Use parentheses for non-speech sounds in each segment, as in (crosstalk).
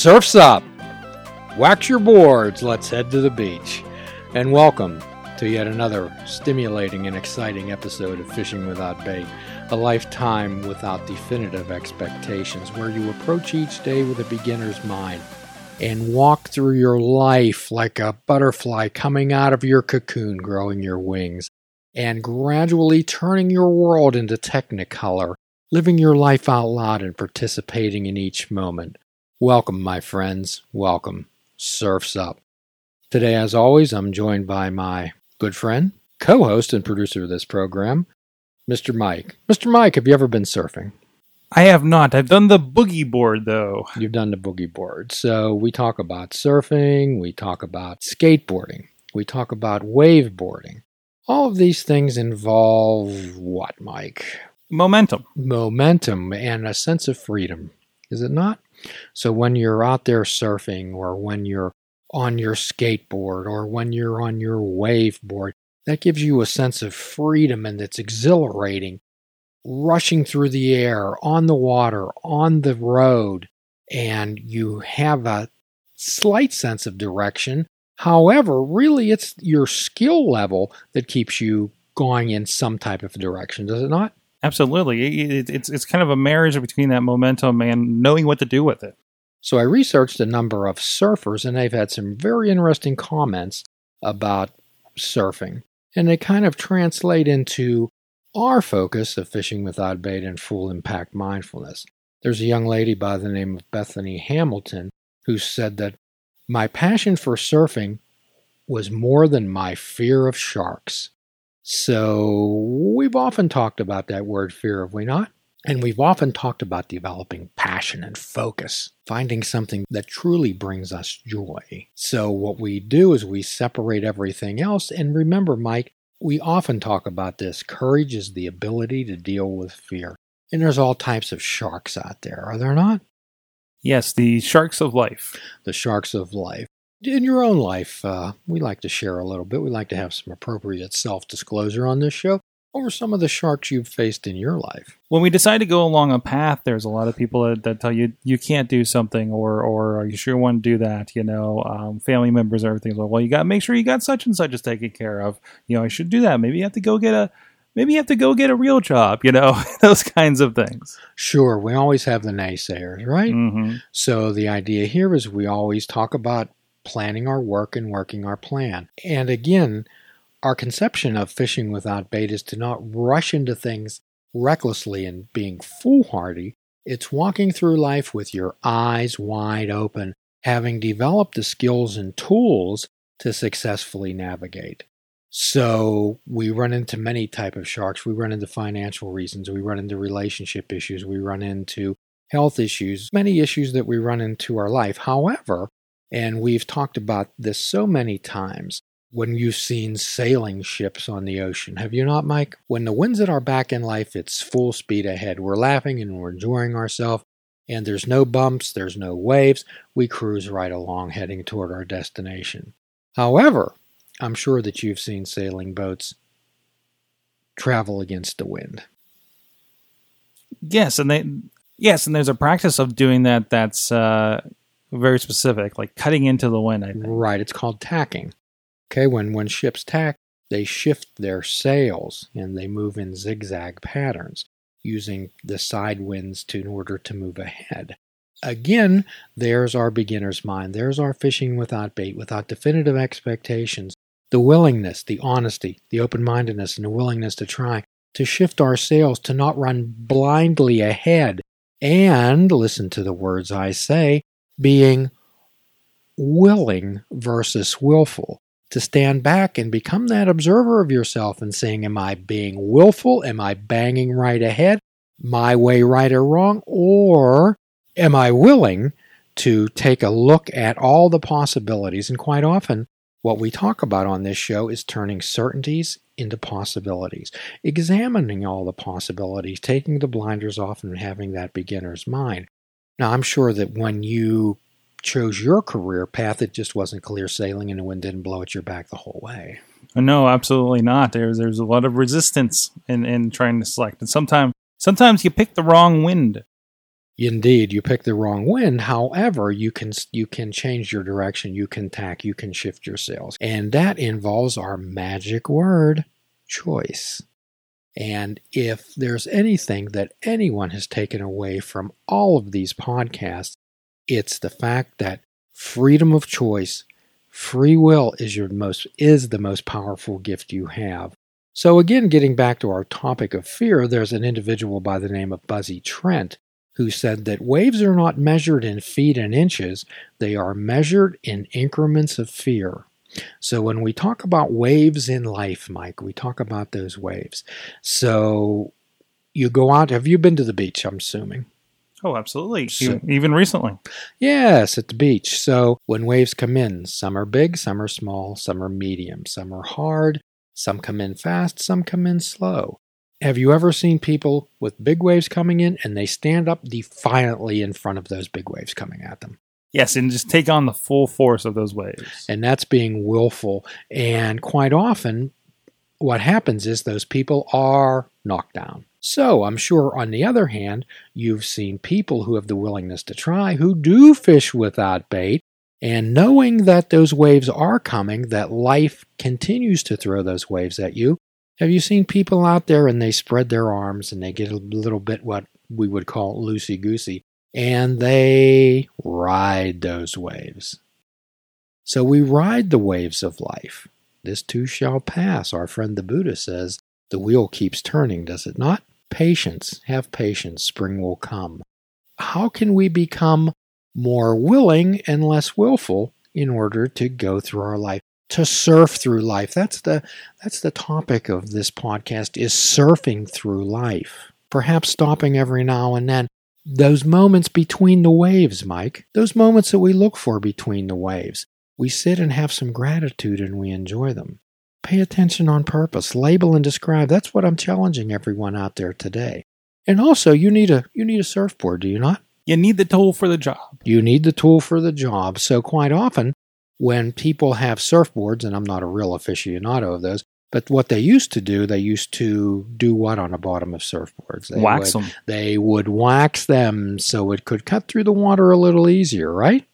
Surf's up! Wax your boards, let's head to the beach. And welcome to yet another stimulating and exciting episode of Fishing Without Bait, a lifetime without definitive expectations, where you approach each day with a beginner's mind and walk through your life like a butterfly coming out of your cocoon, growing your wings, and gradually turning your world into technicolor, living your life out loud and participating in each moment. Welcome, my friends. Welcome. Surf's up. Today, as always, I'm joined by my good friend, co host, and producer of this program, Mr. Mike. Mr. Mike, have you ever been surfing? I have not. I've done the boogie board though. You've done the boogie board. So we talk about surfing, we talk about skateboarding, we talk about waveboarding. All of these things involve what, Mike? Momentum. Momentum and a sense of freedom, is it not? So when you're out there surfing or when you're on your skateboard or when you're on your waveboard, that gives you a sense of freedom and it's exhilarating. Rushing through the air, on the water, on the road, and you have a slight sense of direction. However, really, it's your skill level that keeps you going in some type of direction, does it not? Absolutely. It, it, it's it's kind of a marriage between that momentum and knowing what to do with it. So I researched a number of surfers, and they've had some very interesting comments about surfing, and they kind of translate into our focus of fishing without bait and full impact mindfulness. There's a young lady by the name of Bethany Hamilton who said that my passion for surfing was more than my fear of sharks. So we've often talked about that word fear, have we not? And we've often talked about developing passion and focus, finding something that truly brings us joy. So, what we do is we separate everything else. And remember, Mike, we often talk about this. Courage is the ability to deal with fear. And there's all types of sharks out there, are there not? Yes, the sharks of life. The sharks of life. In your own life, uh, we like to share a little bit. We like to have some appropriate self disclosure on this show. What were some of the sharks you've faced in your life? When we decide to go along a path, there's a lot of people that, that tell you you can't do something, or or are you sure you want to do that? You know, um, family members, everything's like, well, you got to make sure you got such and such is taken care of. You know, I should do that. Maybe you have to go get a maybe you have to go get a real job. You know, (laughs) those kinds of things. Sure, we always have the naysayers, right? hmm So the idea here is we always talk about planning our work and working our plan. And again, our conception of fishing without bait is to not rush into things recklessly and being foolhardy. It's walking through life with your eyes wide open, having developed the skills and tools to successfully navigate. So we run into many type of sharks. We run into financial reasons. We run into relationship issues. We run into health issues, many issues that we run into our life. However, and we've talked about this so many times when you've seen sailing ships on the ocean. Have you not, Mike? When the wind's at our back in life, it's full speed ahead. We're laughing and we're enjoying ourselves, and there's no bumps, there's no waves. We cruise right along heading toward our destination. However, I'm sure that you've seen sailing boats travel against the wind. Yes, and they yes, and there's a practice of doing that. That's uh, very specific, like cutting into the wind. I think. Right, it's called tacking. Okay, when when ships tack, they shift their sails and they move in zigzag patterns using the side winds to in order to move ahead. Again, there's our beginner's mind. There's our fishing without bait, without definitive expectations. The willingness, the honesty, the open mindedness, and the willingness to try to shift our sails, to not run blindly ahead, and listen to the words I say, being willing versus willful. To stand back and become that observer of yourself and saying, Am I being willful? Am I banging right ahead? My way right or wrong? Or am I willing to take a look at all the possibilities? And quite often, what we talk about on this show is turning certainties into possibilities, examining all the possibilities, taking the blinders off, and having that beginner's mind. Now, I'm sure that when you chose your career path, it just wasn't clear sailing and the wind didn't blow at your back the whole way. No, absolutely not. There's there's a lot of resistance in, in trying to select, and sometimes sometimes you pick the wrong wind. Indeed, you pick the wrong wind. However, you can you can change your direction, you can tack, you can shift your sails. And that involves our magic word, choice. And if there's anything that anyone has taken away from all of these podcasts, it's the fact that freedom of choice, free will is your most is the most powerful gift you have. So again, getting back to our topic of fear, there's an individual by the name of Buzzy Trent who said that waves are not measured in feet and inches, they are measured in increments of fear. So when we talk about waves in life, Mike, we talk about those waves. So you go out, have you been to the beach, I'm assuming? Oh, absolutely. So- even, even recently. Yes, at the beach. So when waves come in, some are big, some are small, some are medium, some are hard, some come in fast, some come in slow. Have you ever seen people with big waves coming in and they stand up defiantly in front of those big waves coming at them? Yes, and just take on the full force of those waves. And that's being willful. And quite often, what happens is those people are knocked down. So I'm sure, on the other hand, you've seen people who have the willingness to try who do fish without bait. And knowing that those waves are coming, that life continues to throw those waves at you, have you seen people out there and they spread their arms and they get a little bit what we would call loosey goosey and they ride those waves? So we ride the waves of life. This too shall pass. Our friend the Buddha says, the wheel keeps turning, does it not? Patience. Have patience. Spring will come. How can we become more willing and less willful in order to go through our life? To surf through life. That's the that's the topic of this podcast is surfing through life. Perhaps stopping every now and then. Those moments between the waves, Mike. Those moments that we look for between the waves. We sit and have some gratitude and we enjoy them. Pay attention on purpose. Label and describe. That's what I'm challenging everyone out there today. And also, you need a you need a surfboard, do you not? You need the tool for the job. You need the tool for the job. So quite often, when people have surfboards, and I'm not a real aficionado of those, but what they used to do, they used to do what on the bottom of surfboards? They Wax would, them. They would wax them so it could cut through the water a little easier, right?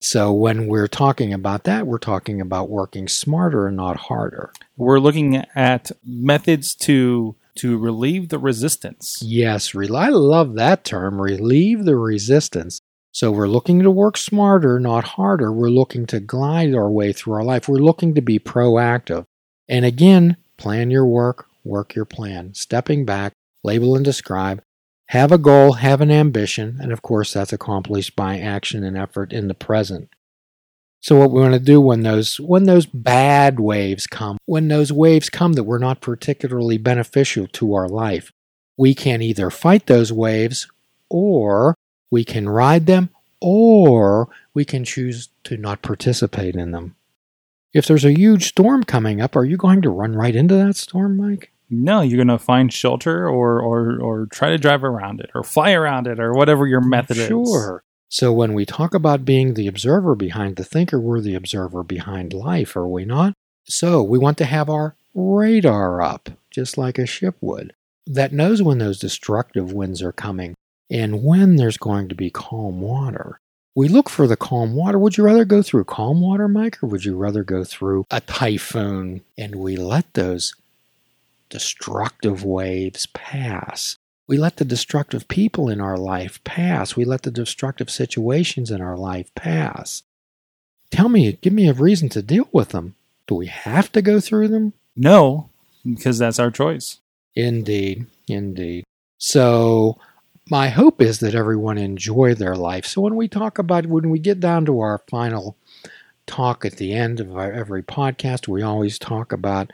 So when we're talking about that, we're talking about working smarter and not harder. We're looking at methods to to relieve the resistance. Yes, re- I love that term, relieve the resistance. So we're looking to work smarter, not harder. We're looking to glide our way through our life. We're looking to be proactive. And again, plan your work, work your plan. Stepping back, label and describe. Have a goal, have an ambition, and of course that's accomplished by action and effort in the present. So what we want to do when those when those bad waves come, when those waves come that were not particularly beneficial to our life, we can either fight those waves or we can ride them or we can choose to not participate in them. If there's a huge storm coming up, are you going to run right into that storm, Mike? No, you're going to find shelter or, or or try to drive around it or fly around it or whatever your method is. Sure. So when we talk about being the observer behind the thinker, we're the observer behind life, are we not? So we want to have our radar up, just like a ship would, that knows when those destructive winds are coming and when there's going to be calm water. We look for the calm water. Would you rather go through calm water, Mike, or would you rather go through a typhoon? And we let those destructive waves pass. We let the destructive people in our life pass. We let the destructive situations in our life pass. Tell me, give me a reason to deal with them. Do we have to go through them? No, because that's our choice. Indeed, indeed. So, my hope is that everyone enjoy their life. So, when we talk about, when we get down to our final talk at the end of our, every podcast, we always talk about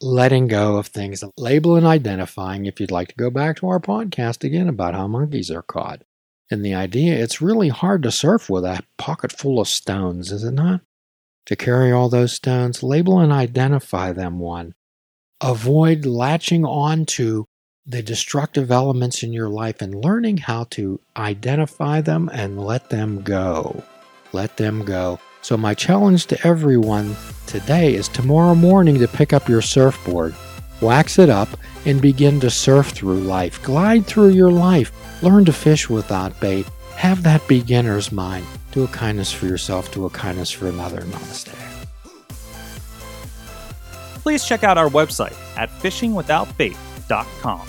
letting go of things, label and identifying. If you'd like to go back to our podcast again about how monkeys are caught. And the idea, it's really hard to surf with a pocket full of stones, is it not? To carry all those stones, label and identify them one. Avoid latching on to the destructive elements in your life and learning how to identify them and let them go. Let them go. So, my challenge to everyone today is tomorrow morning to pick up your surfboard wax it up, and begin to surf through life. Glide through your life. Learn to fish without bait. Have that beginner's mind. Do a kindness for yourself, do a kindness for another. Namaste. Please check out our website at fishingwithoutbait.com,